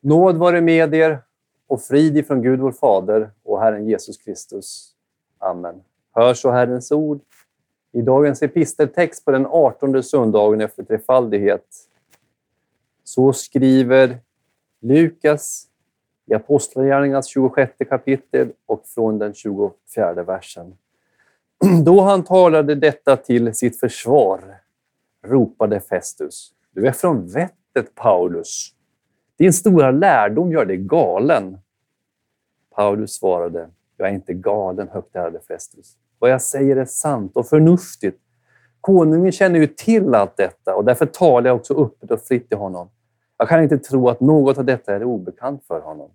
Nåd vare med er och frid ifrån Gud vår Fader och Herren Jesus Kristus. Amen. Hör så Herrens ord i dagens episteltext på den 18 söndagen efter trefaldighet. Så skriver Lukas i Apostlagärningarnas 26 kapitel och från den 24 versen. Då han talade detta till sitt försvar ropade Festus. Du är från vettet, Paulus. Din stora lärdom gör dig galen. Paulus svarade, jag är inte galen, högt ärade Festus. Vad jag säger är sant och förnuftigt. Konungen känner ju till allt detta och därför talar jag också öppet och fritt till honom. Jag kan inte tro att något av detta är obekant för honom.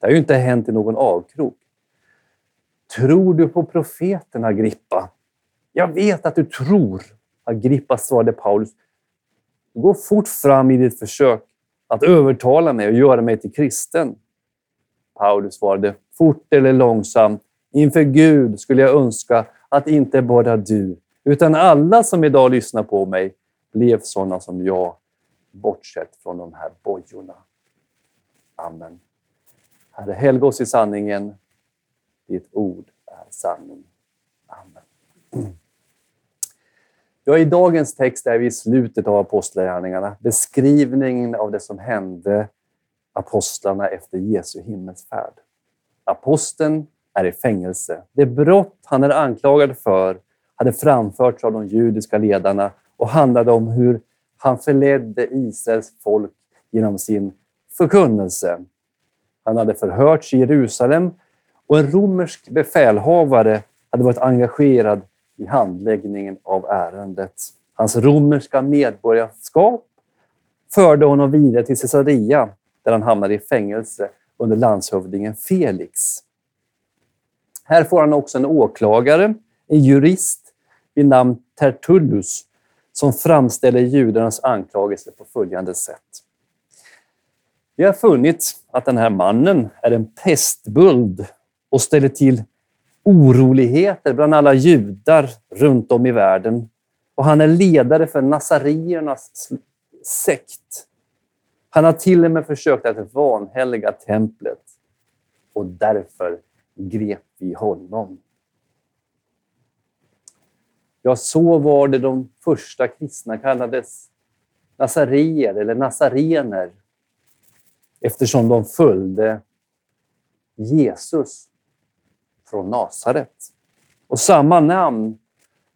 Det har ju inte hänt i någon avkrok. Tror du på profeten, Agrippa? Jag vet att du tror, Agrippa svarade Paulus. Gå fort fram i ditt försök att övertala mig och göra mig till kristen. Paulus svarade, fort eller långsamt, inför Gud skulle jag önska att inte bara du, utan alla som idag lyssnar på mig blev sådana som jag, bortsett från de här bojorna. Amen. Herre, helga oss i sanningen. Ditt ord är sanning. Amen. Ja, I dagens text är vi i slutet av Apostlagärningarna. Beskrivningen av det som hände apostlarna efter Jesu himmelsfärd. Aposteln är i fängelse. Det brott han är anklagad för hade framförts av de judiska ledarna och handlade om hur han förledde Israels folk genom sin förkunnelse. Han hade förhörts i Jerusalem och en romersk befälhavare hade varit engagerad i handläggningen av ärendet. Hans romerska medborgarskap förde honom vidare till Caesarea där han hamnade i fängelse under landshövdingen Felix. Här får han också en åklagare, en jurist vid namn Tertullus som framställer judarnas anklagelse på följande sätt. Vi har funnit att den här mannen är en pestbuld och ställer till oroligheter bland alla judar runt om i världen. Och han är ledare för nazariernas sekt. Han har till och med försökt att vanhelga templet och därför grep vi honom. Ja, så var det de första kristna kallades nazarier eller nasarener, eftersom de följde Jesus från Nasaret. Och samma namn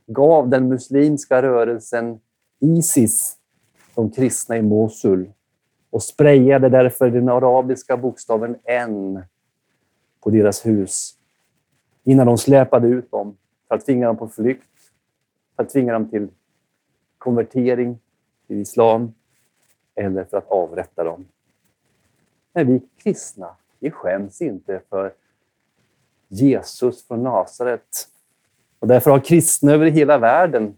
gav den muslimska rörelsen Isis de kristna i Mosul och sprayade därför den arabiska bokstaven N på deras hus innan de släpade ut dem för att tvinga dem på flykt, för att tvinga dem till konvertering till islam eller för att avrätta dem. Men vi kristna, vi skäms inte för Jesus från Nasaret. Och därför har kristna över hela världen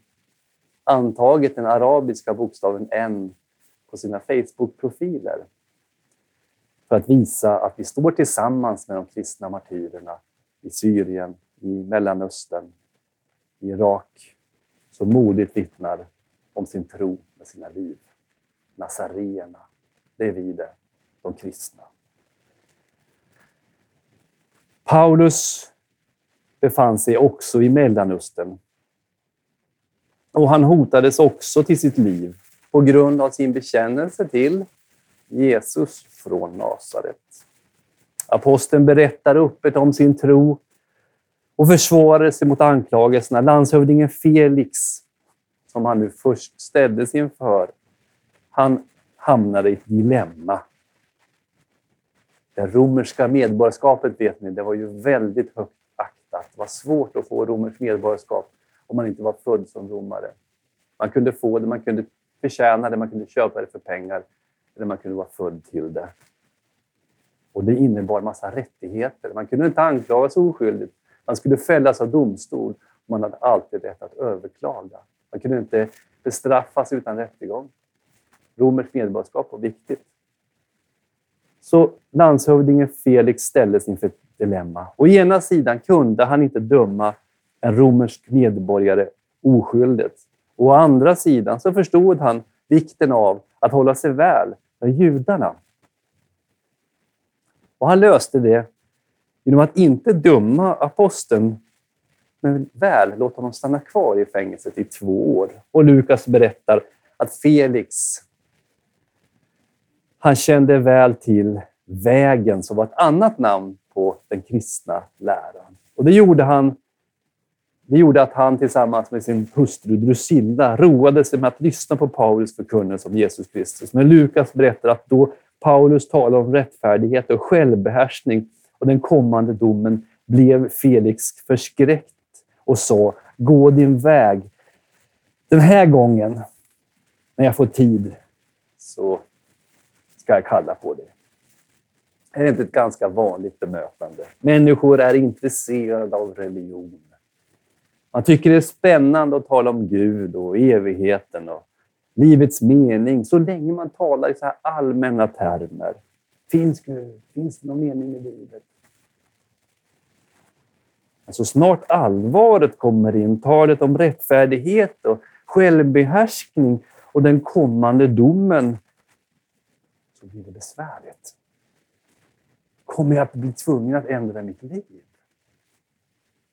antagit den arabiska bokstaven N på sina Facebook-profiler för att visa att vi står tillsammans med de kristna martyrerna i Syrien, i Mellanöstern, i Irak, som modigt vittnar om sin tro med sina liv. Nazaréerna, det är vi det, de kristna. Paulus befann sig också i Mellanöstern. Och han hotades också till sitt liv på grund av sin bekännelse till Jesus från Nasaret. Aposteln berättar öppet om sin tro och försvarade sig mot anklagelserna. Landshövdingen Felix, som han nu först ställdes inför, han hamnade i ett dilemma. Det romerska medborgarskapet, vet ni, det var ju väldigt högt aktat. Det var svårt att få romerskt medborgarskap om man inte var född som romare. Man kunde få det, man kunde förtjäna det, man kunde köpa det för pengar eller man kunde vara född till det. Och det innebar massa rättigheter. Man kunde inte anklagas oskyldigt. Man skulle fällas av domstol. Man hade alltid rätt att överklaga. Man kunde inte bestraffas utan rättegång. Romerskt medborgarskap var viktigt. Så landshövdingen Felix ställdes inför ett dilemma. Å ena sidan kunde han inte döma en romersk medborgare oskyldigt. Å andra sidan så förstod han vikten av att hålla sig väl med judarna. Och han löste det genom att inte döma aposteln, men väl låta honom stanna kvar i fängelset i två år. Och Lukas berättar att Felix, han kände väl till vägen som var ett annat namn på den kristna läran. Och det gjorde han det gjorde att han tillsammans med sin hustru Drusilla roade sig med att lyssna på Paulus förkunnelse om Jesus Kristus. Men Lukas berättar att då Paulus talade om rättfärdighet och självbehärskning och den kommande domen blev Felix förskräckt och sa Gå din väg. Den här gången, när jag får tid, så ska jag kalla på. Det är inte ett ganska vanligt bemötande. Människor är intresserade av religion. Man tycker det är spännande att tala om Gud och evigheten och livets mening så länge man talar i så här allmänna termer. Finns Gud? Finns det någon mening i livet? Men så snart allvaret kommer in, talet om rättfärdighet och självbehärskning och den kommande domen, så blir det besvärligt. Kommer jag att bli tvungen att ändra mitt liv?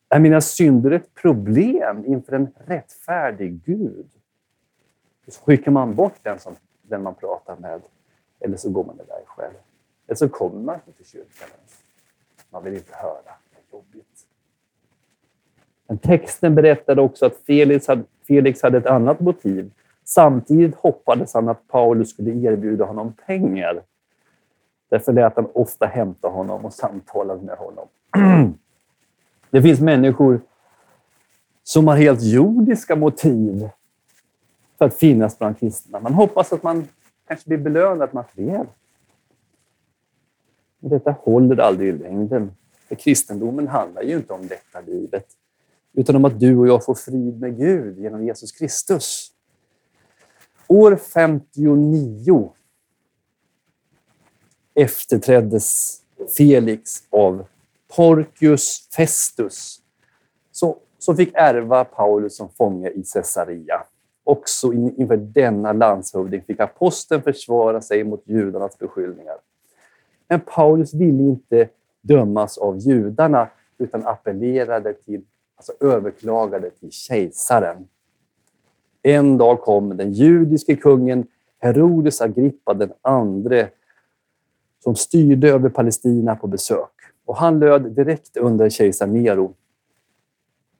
Är mina synder ett problem inför en rättfärdig Gud? Så skickar man bort den, som, den man pratar med, eller så går man iväg själv. Eller så kommer man inte till kyrkan ens. Man vill inte höra. Det är jobbigt. Men texten berättade också att Felix hade, Felix hade ett annat motiv. Samtidigt hoppades han att Paulus skulle erbjuda honom pengar. Därför lät han ofta hämta honom och samtalade med honom. Det finns människor som har helt jordiska motiv för att finnas bland kristna. Man hoppas att man kanske blir belönad materiellt. Men detta håller aldrig i längden. För kristendomen handlar ju inte om detta livet, utan om att du och jag får frid med Gud genom Jesus Kristus. År 59 efterträddes Felix av Porcius Festus, som, som fick ärva Paulus som fånge i Caesarea. Också inför denna landshövding fick aposteln försvara sig mot judarnas beskyllningar. Men Paulus ville inte dömas av judarna utan appellerade till, alltså överklagade till kejsaren. En dag kom den judiske kungen Herodes Agrippa den andre som styrde över Palestina på besök och han löd direkt under kejsar Nero.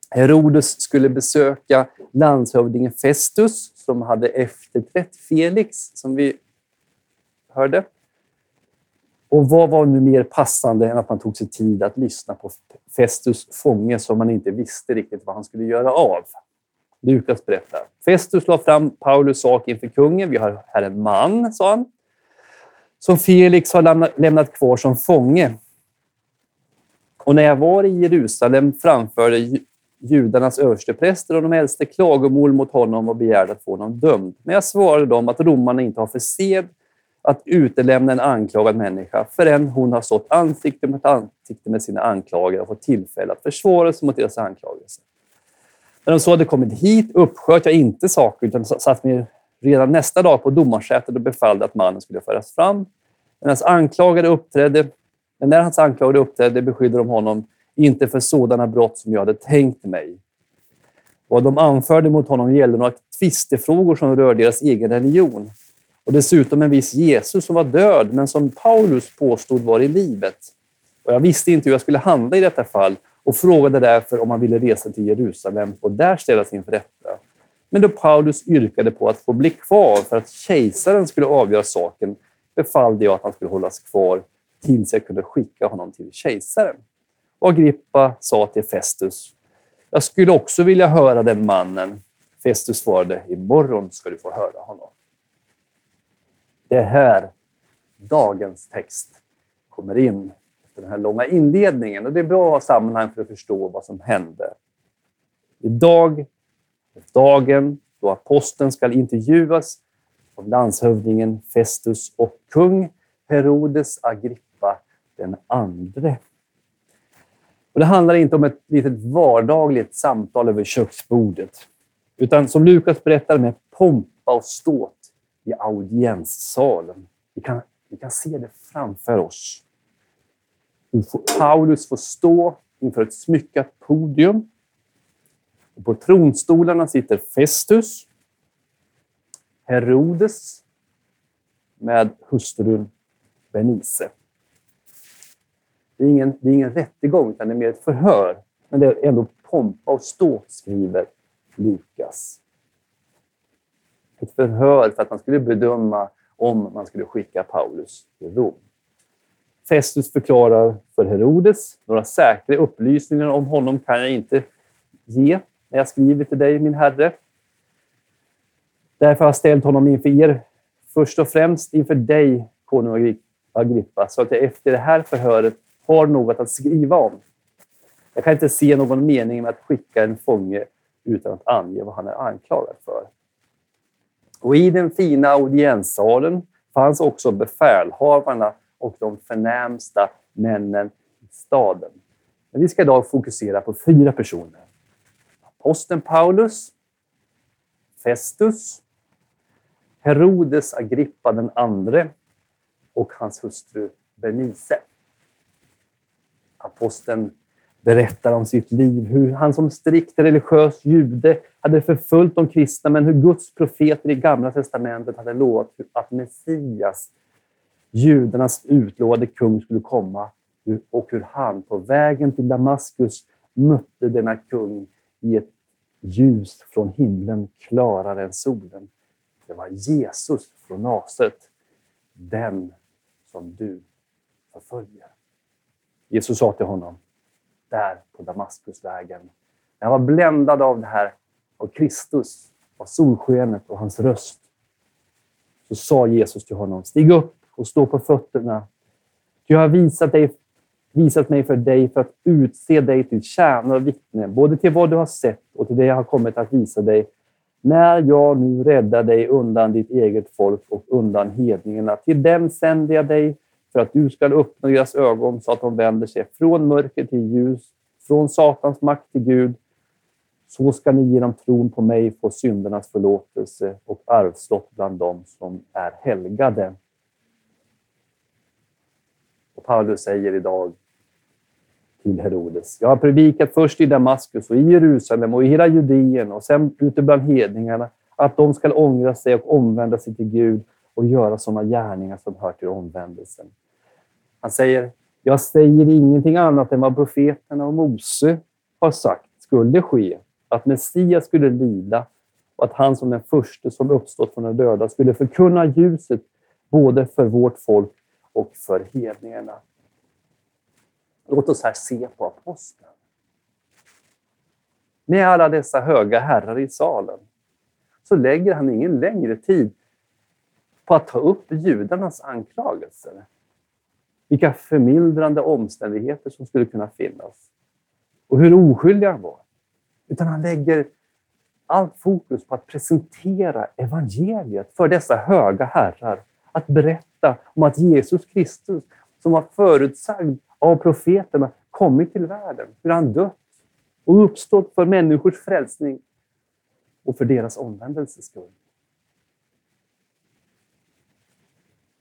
Herodes skulle besöka landshövdingen Festus som hade efterträtt Felix, som vi hörde. Och vad var nu mer passande än att man tog sig tid att lyssna på Festus fånge som man inte visste riktigt vad han skulle göra av. Lukas berättar. Festus la fram Paulus sak inför kungen. Vi har här en man, sa han, som Felix har lämnat kvar som fånge. Och när jag var i Jerusalem framförde judarnas överstepräster och de äldste klagomål mot honom och begärde att få honom dömd. Men jag svarade dem att romarna inte har för sed att utelämna en anklagad människa förrän hon har stått ansikte mot ansikte med sina anklagare och fått tillfälle att försvara sig mot deras anklagelser. När de så hade kommit hit uppsköt jag inte saker utan satt mig redan nästa dag på domarsätet och befallde att mannen skulle föras fram. Men hans anklagade uppträdde men när hans anklagade uppträdde beskyllde de honom inte för sådana brott som jag hade tänkt mig. Vad de anförde mot honom gällde några tvistefrågor som rör deras egen religion. Och dessutom en viss Jesus som var död, men som Paulus påstod var i livet. Och jag visste inte hur jag skulle handla i detta fall och frågade därför om han ville resa till Jerusalem och där ställas inför rätta. Men då Paulus yrkade på att få bli kvar för att kejsaren skulle avgöra saken befallde jag att han skulle hållas kvar tills jag kunde skicka honom till kejsaren. Och Agrippa sa till Festus, jag skulle också vilja höra den mannen. Festus svarade, imorgon ska du få höra honom. Det är här dagens text kommer in den här långa inledningen. Och Det är bra att ha sammanhang för att förstå vad som hände. Idag är dagen då aposteln ska intervjuas av landshövdingen Festus och kung Herodes Agrippa den andre. Och det handlar inte om ett litet vardagligt samtal över köksbordet, utan som Lukas berättar med pompa och ståt i audienssalen. Vi kan, vi kan se det framför oss. Paulus får stå inför ett smyckat podium. Och på tronstolarna sitter Festus, Herodes med hustrun Benice. Det är, ingen, det är ingen rättegång, utan det är mer ett förhör. Men det är ändå pompa och ståt, skriver Lukas. Ett förhör för att man skulle bedöma om man skulle skicka Paulus till Rom. Festus förklarar för Herodes. Några säkra upplysningar om honom kan jag inte ge när jag skriver till dig, min herre. Därför har jag ställt honom inför er, först och främst inför dig, konung Agrippa, så att jag efter det här förhöret har något att skriva om. Jag kan inte se någon mening med att skicka en fånge utan att ange vad han är anklagad för. Och I den fina audienssalen fanns också befälhavarna och de förnämsta männen i staden. Men vi ska idag fokusera på fyra personer. Aposteln Paulus, Festus, Herodes Agrippa den andre och hans hustru Bernice. Aposteln berättar om sitt liv, hur han som strikt religiös jude hade förföljt de kristna, men hur Guds profeter i Gamla testamentet hade lovat att Messias, judarnas utlovade kung, skulle komma och hur han på vägen till Damaskus mötte denna kung i ett ljus från himlen klarare än solen. Det var Jesus från Nasaret, den som du förföljer. Jesus sa till honom, där på Damaskusvägen. Jag var bländad av det här, av Kristus, av solskenet och hans röst. Så sa Jesus till honom, stig upp och stå på fötterna. Jag har visat, dig, visat mig för dig för att utse dig till tjänare och vittne, både till vad du har sett och till det jag har kommit att visa dig. När jag nu räddar dig undan ditt eget folk och undan hedningarna, till dem sänder jag dig för att du ska öppna deras ögon så att de vänder sig från mörker till ljus, från Satans makt till Gud. Så ska ni genom tron på mig få syndernas förlåtelse och arvslott bland dem som är helgade. Paulus säger idag till Herodes. Jag har predikat först i Damaskus och i Jerusalem och i hela Judeen och sen ute bland hedningarna att de ska ångra sig och omvända sig till Gud och göra sådana gärningar som hör till omvändelsen. Han säger, jag säger ingenting annat än vad profeterna och Mose har sagt skulle ske. Att Messias skulle lida och att han som den första som uppstått från de döda skulle förkunna ljuset både för vårt folk och för hedningarna. Låt oss här se på aposteln. Med alla dessa höga herrar i salen så lägger han ingen längre tid på att ta upp judarnas anklagelser vilka förmildrande omständigheter som skulle kunna finnas och hur oskyldig han var. Utan han lägger allt fokus på att presentera evangeliet för dessa höga herrar. Att berätta om att Jesus Kristus, som var förutsagd av profeterna, kommit till världen, hur han dött och uppstått för människors frälsning och för deras omvändelses skull.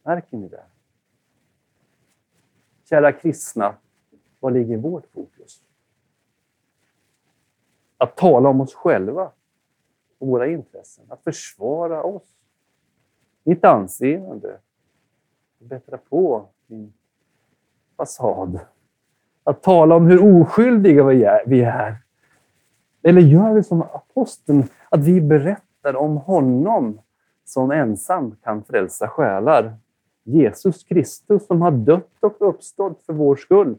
Märker ni det? Kära kristna, var ligger vårt fokus? Att tala om oss själva och våra intressen, att försvara oss, mitt anseende, bättra på min fasad. Att tala om hur oskyldiga vi är. Eller gör vi som aposteln, att vi berättar om honom som ensam kan frälsa själar Jesus Kristus som har dött och uppstått för vår skull.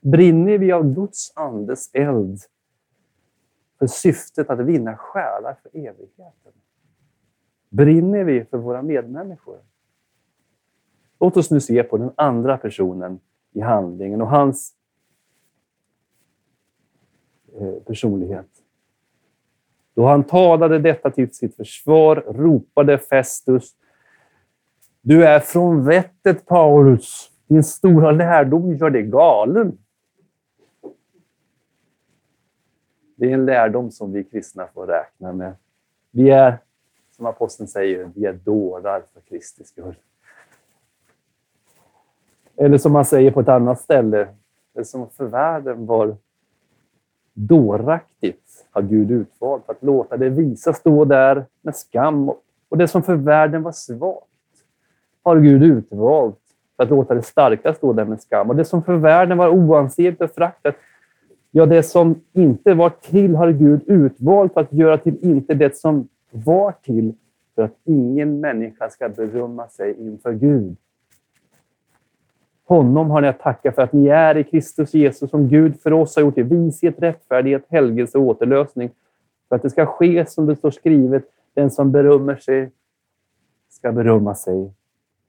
Brinner vi av Guds andes eld för syftet att vinna själar för evigheten? Brinner vi för våra medmänniskor? Låt oss nu se på den andra personen i handlingen och hans eh, personlighet. Då han talade detta till sitt försvar ropade Festus du är från vettet, Paulus. Din stora lärdom gör dig galen. Det är en lärdom som vi kristna får räkna med. Vi är, som aposteln säger, vi är dårar för Kristi skull. Eller som man säger på ett annat ställe, det som för världen var dåraktigt har Gud utvalt för att låta det visa stå där med skam. Och det som för världen var svagt har Gud utvalt för att låta det starka stå där med skam. Och det som för världen var oansenligt och föraktat, ja, det som inte var till har Gud utvalt för att göra till inte det som var till för att ingen människa ska berömma sig inför Gud. Honom har ni att tacka för att ni är i Kristus Jesus som Gud för oss har gjort i vishet, rättfärdighet, helgelse och återlösning. För att det ska ske som det står skrivet, den som berömmer sig ska berömma sig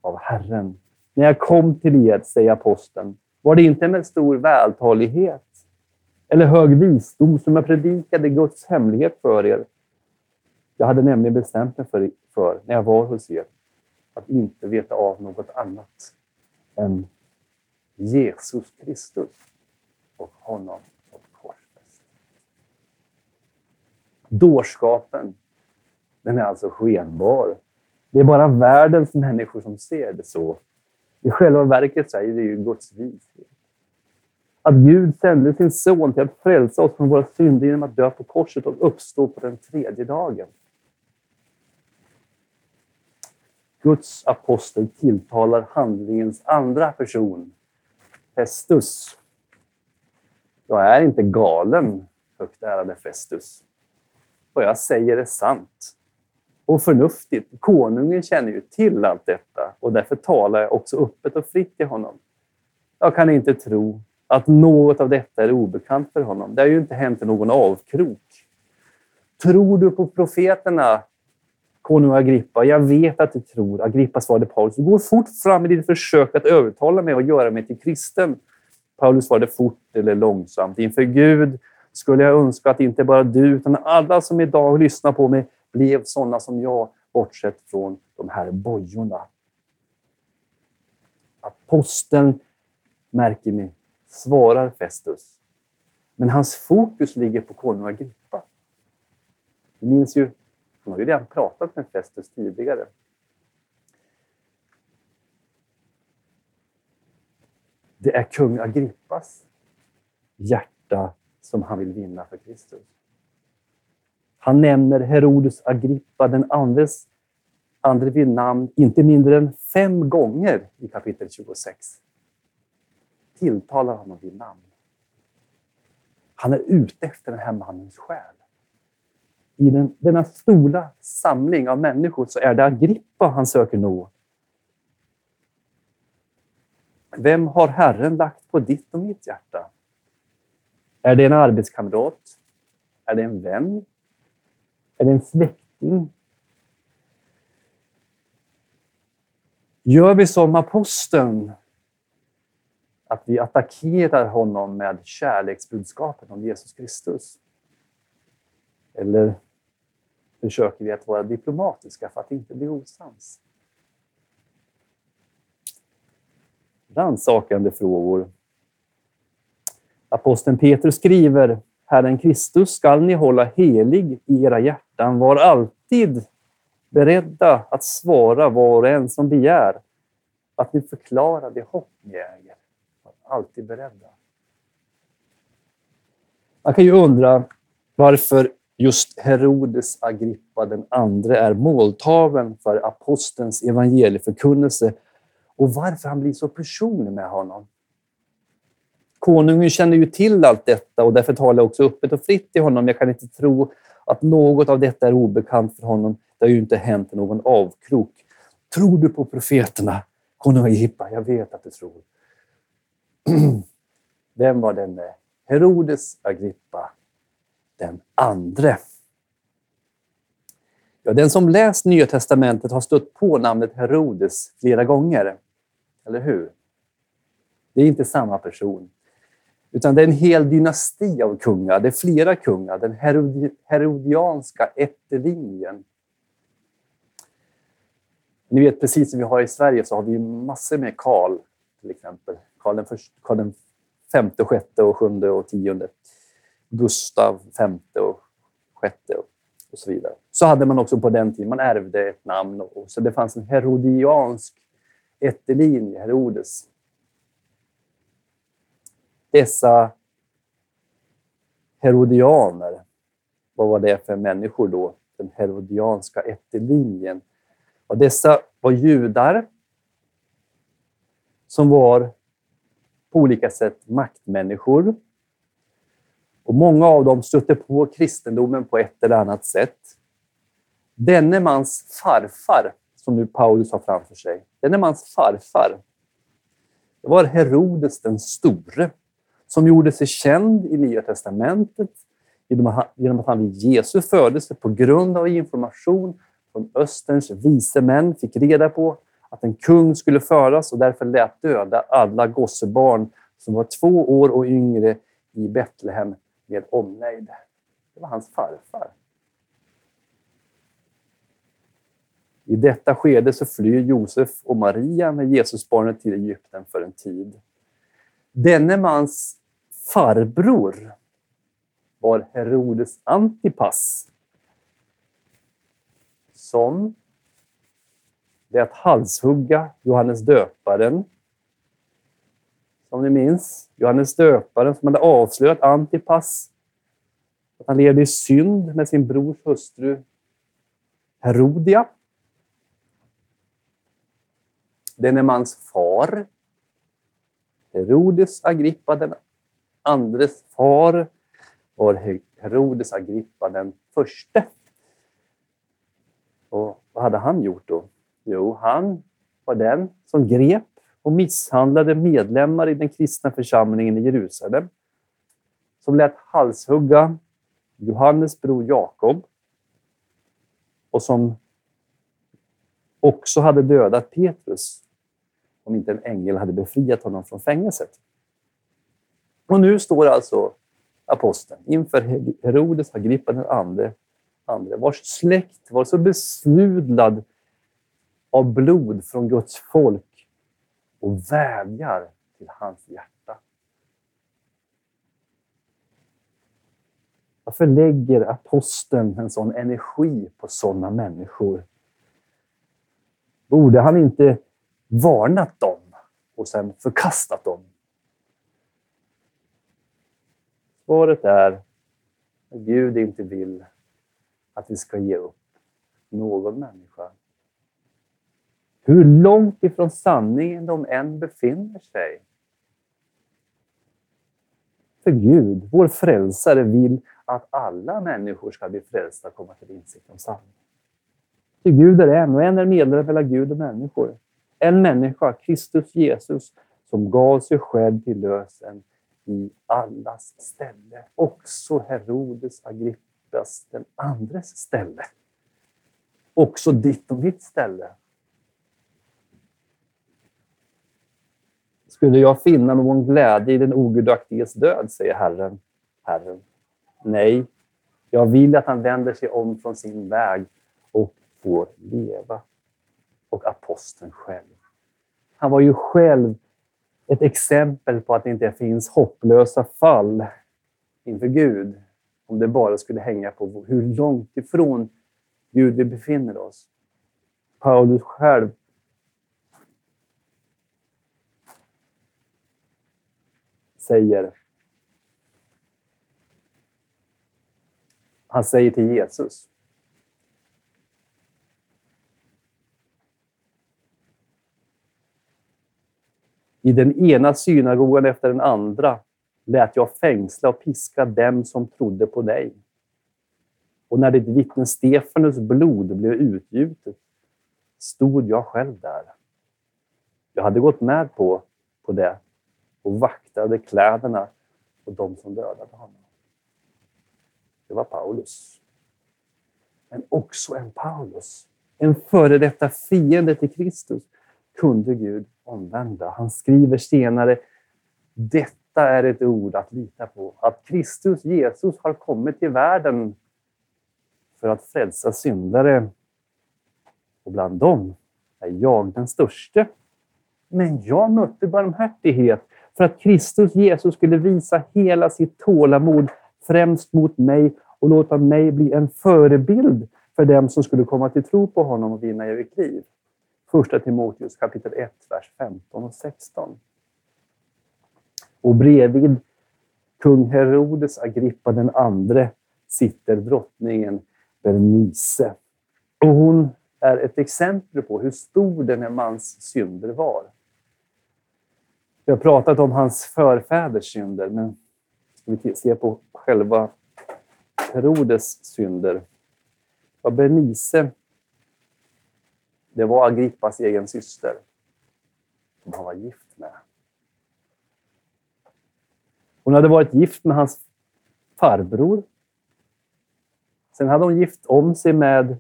av Herren. När jag kom till er, säger aposteln, var det inte med stor vältalighet eller hög visdom som jag predikade Guds hemlighet för er. Jag hade nämligen bestämt mig för, för när jag var hos er att inte veta av något annat än Jesus Kristus och honom och korsfäst. Dårskapen, den är alltså skenbar. Det är bara världens människor som ser det så. I själva verket så är det ju Guds vishet. Att Gud sände sin son till att frälsa oss från våra synder genom att dö på korset och uppstå på den tredje dagen. Guds apostel tilltalar handlingens andra person Festus. Jag är inte galen, högt ärade Festus. Vad jag säger är sant och förnuftigt. Konungen känner ju till allt detta och därför talar jag också öppet och fritt till honom. Jag kan inte tro att något av detta är obekant för honom. Det har ju inte hänt någon avkrok. Tror du på profeterna, konung Agrippa? Jag vet att du tror. Agrippa svarade Paulus. Du går fort fram i ditt försök att övertala mig och göra mig till kristen. Paulus svarade fort eller långsamt. Inför Gud skulle jag önska att inte bara du, utan alla som idag lyssnar på mig blev sådana som jag, bortsett från de här bojorna. Aposteln, märker ni, svarar Festus. Men hans fokus ligger på konung Agrippa. Ni minns ju han har ju redan pratat med Festus tidigare. Det är kung Agrippas hjärta som han vill vinna för Kristus. Han nämner Herodes Agrippa, den andres, andre vid namn, inte mindre än fem gånger i kapitel 26. Tilltalar honom vid namn. Han är ute efter den här mannens själ i den, denna stora samling av människor så är det Agrippa han söker nå. Vem har Herren lagt på ditt och mitt hjärta? Är det en arbetskamrat? Är det en vän? Är det en släkting? Gör vi som aposteln, att vi attackerar honom med kärleksbudskapet om Jesus Kristus? Eller försöker vi att vara diplomatiska för att inte bli osams. Rannsakande frågor. Aposteln Petrus skriver Herren Kristus skall ni hålla helig i era hjärtan. Var alltid beredda att svara var och en som begär. Att ni förklarar det hopp ni äger. Var alltid beredda. Man kan ju undra varför Just Herodes Agrippa den andre är måltaven för apostelns evangelieförkunnelse och varför han blir så personlig med honom. Konungen känner ju till allt detta och därför talar jag också öppet och fritt till honom. Jag kan inte tro att något av detta är obekant för honom. Det har ju inte hänt någon avkrok. Tror du på profeterna? Konung Agrippa, jag vet att du tror. Vem var denne Herodes Agrippa? Den andre. Ja, den som läst Nya testamentet har stött på namnet Herodes flera gånger. Eller hur? Det är inte samma person. Utan det är en hel dynasti av kungar. Det är flera kungar. Den herodi herodianska ättelinjen. Ni vet, precis som vi har i Sverige så har vi massor med Karl, till exempel. Karl den, först, Karl den femte, sjätte, och sjunde och tionde. Gustav femte och sjätte och så vidare. Så hade man också på den tiden, man ärvde ett namn. Och, så det fanns en herodiansk ättelinje, Herodes. dessa herodianer, vad var det för människor då? Den herodianska ättelinjen. Och dessa var judar som var på olika sätt maktmänniskor. Och många av dem stötte på kristendomen på ett eller annat sätt. Denne mans farfar, som nu Paulus har framför sig, denne mans farfar, det var Herodes den store, som gjorde sig känd i Nya Testamentet genom att han vid Jesu födelse på grund av information från Österns vise män fick reda på att en kung skulle föras och därför lät döda alla gossebarn som var två år och yngre i Betlehem med omnejd. Det var hans farfar. I detta skede så flyr Josef och Maria med Jesusbarnet till Egypten för en tid. Denne mans farbror var Herodes Antipas som lät halshugga Johannes döparen. Som ni minns, Johannes döparen som hade avslöjat Antipas att han levde i synd med sin brors hustru Herodia. Denne mans far, Herodes Agrippa den andres far, var Herodes Agrippa den förste. Och vad hade han gjort då? Jo, han var den som grep och misshandlade medlemmar i den kristna församlingen i Jerusalem. Som lät halshugga Johannes bror Jakob och som också hade dödat Petrus om inte en ängel hade befriat honom från fängelset. Och nu står alltså aposteln inför Herodes Agrippa den andre, andre, vars släkt var så besludlad av blod från Guds folk och vädjar till hans hjärta. Varför lägger aposteln en sån energi på sådana människor? Borde han inte varnat dem och sen förkastat dem? Svaret är att Gud inte vill att vi ska ge upp någon människa. Hur långt ifrån sanningen de än befinner sig. För Gud, vår frälsare, vill att alla människor ska bli frälsta och komma till insikt om sanningen. Till Gud är en och en är medlare mellan Gud och människor. En människa, Kristus Jesus, som gav sig själv till lösen i allas ställe. Också Herodes Agrippas den andres ställe. Också ditt och mitt ställe. Skulle jag finna någon glädje i den ogudaktiges död, säger Herren. Herren. Nej, jag vill att han vänder sig om från sin väg och får leva. Och aposteln själv. Han var ju själv ett exempel på att det inte finns hopplösa fall inför Gud. Om det bara skulle hänga på hur långt ifrån Gud vi befinner oss. Paulus själv säger Han säger till Jesus I den ena synagogan efter den andra lät jag fängsla och piska dem som trodde på dig. Och när ditt vittne Stefanus blod blev utgjutet stod jag själv där. Jag hade gått med på, på det och vaktade kläderna på de som dödade honom. Det var Paulus. Men också en Paulus, en före detta fiende till Kristus, kunde Gud omvända. Han skriver senare, detta är ett ord att lita på. Att Kristus Jesus har kommit till världen för att frälsa syndare. Och bland dem är jag den störste. Men jag mötte barmhärtighet för att Kristus Jesus skulle visa hela sitt tålamod främst mot mig och låta mig bli en förebild för dem som skulle komma till tro på honom och vinna evigt liv. Första Timoteus kapitel 1, vers 15 och 16. Och bredvid kung Herodes Agrippa den andre sitter drottningen Bernice. Och hon är ett exempel på hur stor den här mans synder var. Vi har pratat om hans förfäders synder, men ska vi se på själva Herodes synder. Ja, Bernice, det var Agrippas egen syster som han var gift med. Hon hade varit gift med hans farbror. Sen hade hon gift om sig med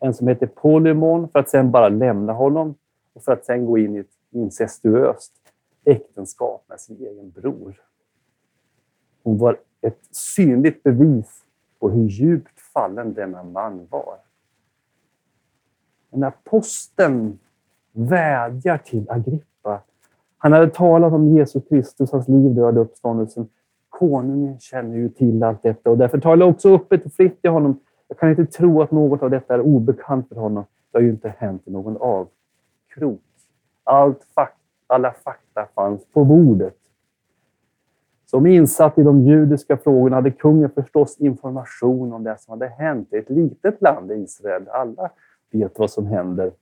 en som heter Polymon för att sen bara lämna honom och för att sen gå in i ett incestuöst äktenskap med sin egen bror. Hon var ett synligt bevis på hur djupt fallen denna man var. När aposteln vädjar till Agrippa. Han hade talat om Jesus Kristus, hans liv, död och uppståndelsen. Konungen känner ju till allt detta och därför talar jag också öppet och fritt till honom. Jag kan inte tro att något av detta är obekant för honom. Det har ju inte hänt i någon avkrok. Allt fakta alla fakta fanns på bordet. Som insatt i de judiska frågorna hade kungen förstås information om det som hade hänt i ett litet land, Israel. Alla vet vad som händer.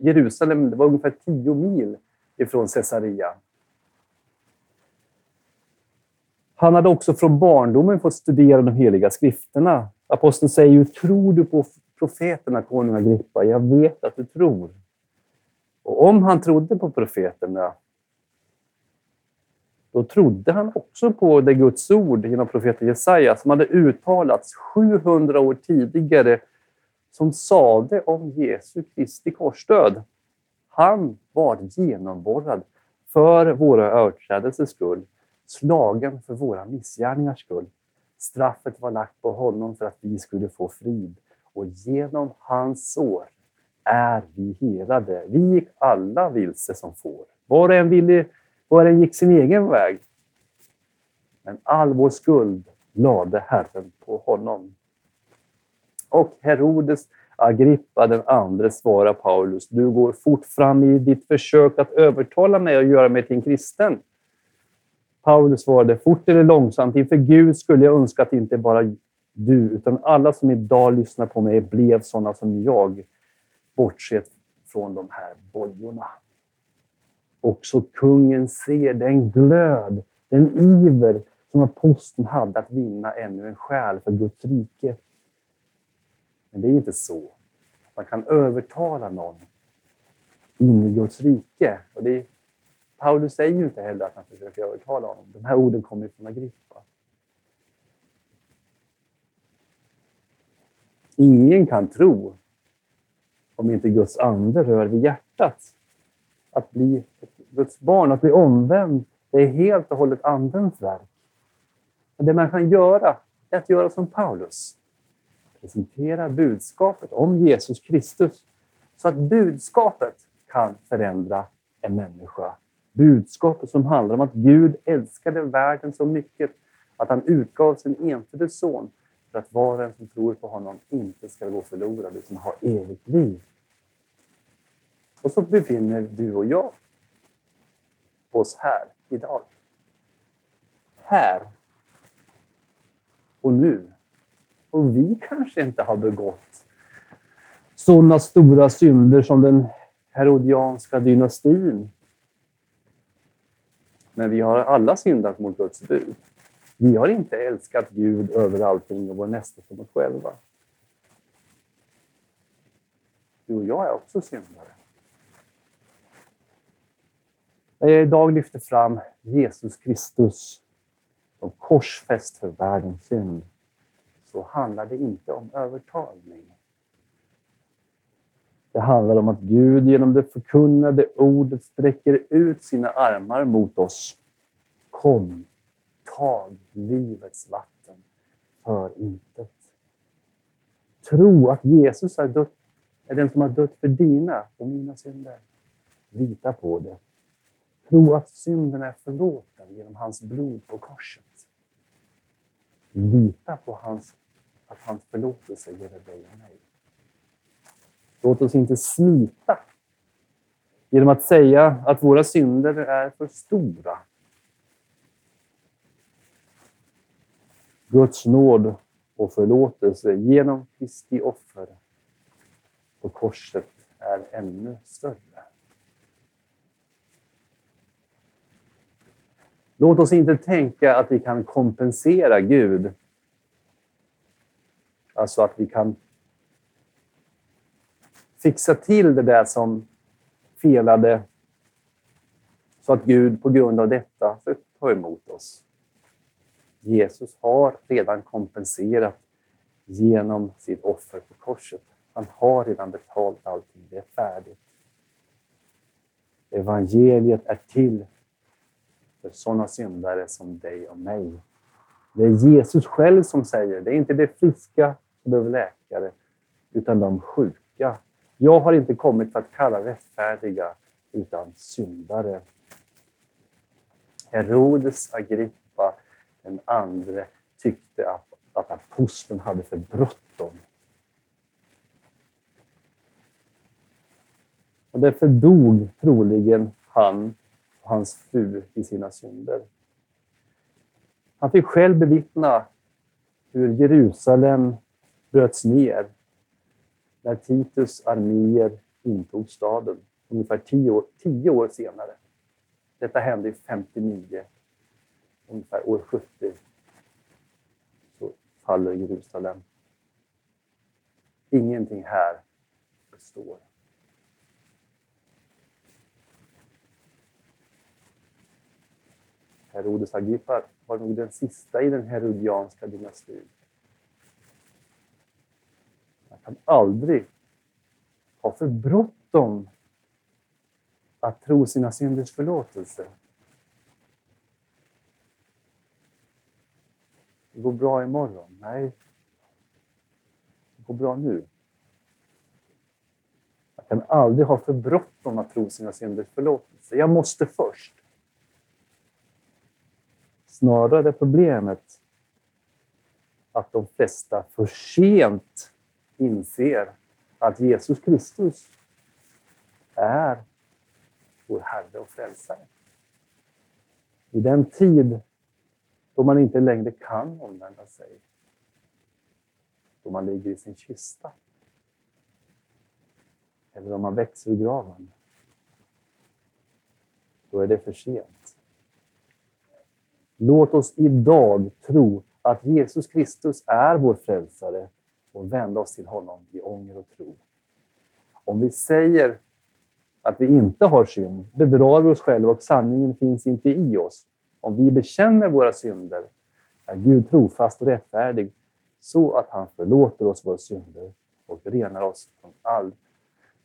Jerusalem det var ungefär tio mil ifrån Caesarea. Han hade också från barndomen fått studera de heliga skrifterna. Aposteln säger ju, tror du på profeterna, konung Agrippa? Jag vet att du tror. Och om han trodde på profeterna, då trodde han också på det Guds ord genom profeten Jesaja som hade uttalats 700 år tidigare som sade om Jesu Kristi korsdöd. Han var genomborrad för våra överträdelsers skull, slagen för våra missgärningars skull. Straffet var lagt på honom för att vi skulle få frid och genom hans sår är vi helade. Vi gick alla vilse som får. Var och en, ville, var och en gick sin egen väg. Men all vår skuld lade Herren på honom. Och Herodes Agrippa den andre svarar Paulus, du går fort fram i ditt försök att övertala mig och göra mig till en kristen. Paulus svarade, fort eller långsamt, inför Gud skulle jag önska att inte bara du, utan alla som idag lyssnar på mig blev sådana som jag, bortsett från de här bojorna. Också kungen ser den glöd, den iver som aposteln hade att vinna ännu en själ för Guds rike. Men det är inte så. Man kan övertala någon in i Guds rike. Och det är, Paulus säger ju inte heller att han försöker övertala honom. De här orden kommer från Agrippa. Ingen kan tro om inte Guds ande rör vid hjärtat. Att bli Guds barn, att bli omvänd, det är helt och hållet Andens verk. Men det man kan göra är att göra som Paulus presentera budskapet om Jesus Kristus så att budskapet kan förändra en människa. Budskapet som handlar om att Gud älskade världen så mycket att han utgav sin enfödde son för att var och en som tror på honom inte ska gå förlorad utan ha evigt liv. Och så befinner du och jag oss här idag. Här och nu och vi kanske inte har begått sådana stora synder som den herodianska dynastin. Men vi har alla syndat mot Guds bud. Vi har inte älskat Gud över allting och vår nästa som oss själva. Du och jag är också syndare. När jag idag lyfter fram Jesus Kristus som korsfäst för världens synd så handlar det inte om övertalning. Det handlar om att Gud genom det förkunnade ordet sträcker ut sina armar mot oss. Kom, tag livets vatten för intet. Tro att Jesus är, dött, är den som har dött för dina och mina synder. Lita på det. Tro att synden är förlåten genom hans blod på korset. Lita på hans att hans förlåtelse gäller dig och mig. Låt oss inte smita Genom att säga att våra synder är för stora. Guds nåd och förlåtelse genom Kristi offer på korset är ännu större. Låt oss inte tänka att vi kan kompensera Gud. Alltså att vi kan fixa till det där som felade så att Gud på grund av detta får ta emot oss. Jesus har redan kompenserat genom sitt offer på korset. Han har redan betalt allting. Det är färdigt. Evangeliet är till för sådana syndare som dig och mig. Det är Jesus själv som säger, det är inte de friska som behöver läkare, utan de sjuka. Jag har inte kommit för att kalla rättfärdiga, utan syndare. Herodes Agrippa, den andre, tyckte att, att aposteln hade för bråttom. Och därför dog troligen han och hans fru i sina synder. Han fick själv bevittna hur Jerusalem bröts ner när Titus arméer intog staden ungefär tio år, tio år senare. Detta hände i 59. Ungefär år 70 så faller Jerusalem. Ingenting här består. Herodes Agrippa var nog den sista i den herodianska dynastin. Man kan aldrig ha för bråttom att tro sina synders förlåtelse. Det går bra imorgon. Nej, det går bra nu. Jag kan aldrig ha för bråttom att tro sina synders förlåtelse. Jag måste först. Snarare är problemet att de flesta för sent inser att Jesus Kristus är vår Herre och Frälsare. I den tid då man inte längre kan omvända sig, då man ligger i sin kista, eller om man växer ur graven, då är det för sent. Låt oss idag tro att Jesus Kristus är vår frälsare och vända oss till honom i ånger och tro. Om vi säger att vi inte har synd bedrar vi oss själva och sanningen finns inte i oss. Om vi bekänner våra synder är Gud trofast och rättfärdig så att han förlåter oss våra synder och renar oss från all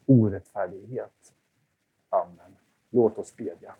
orättfärdighet. Amen. Låt oss bedja.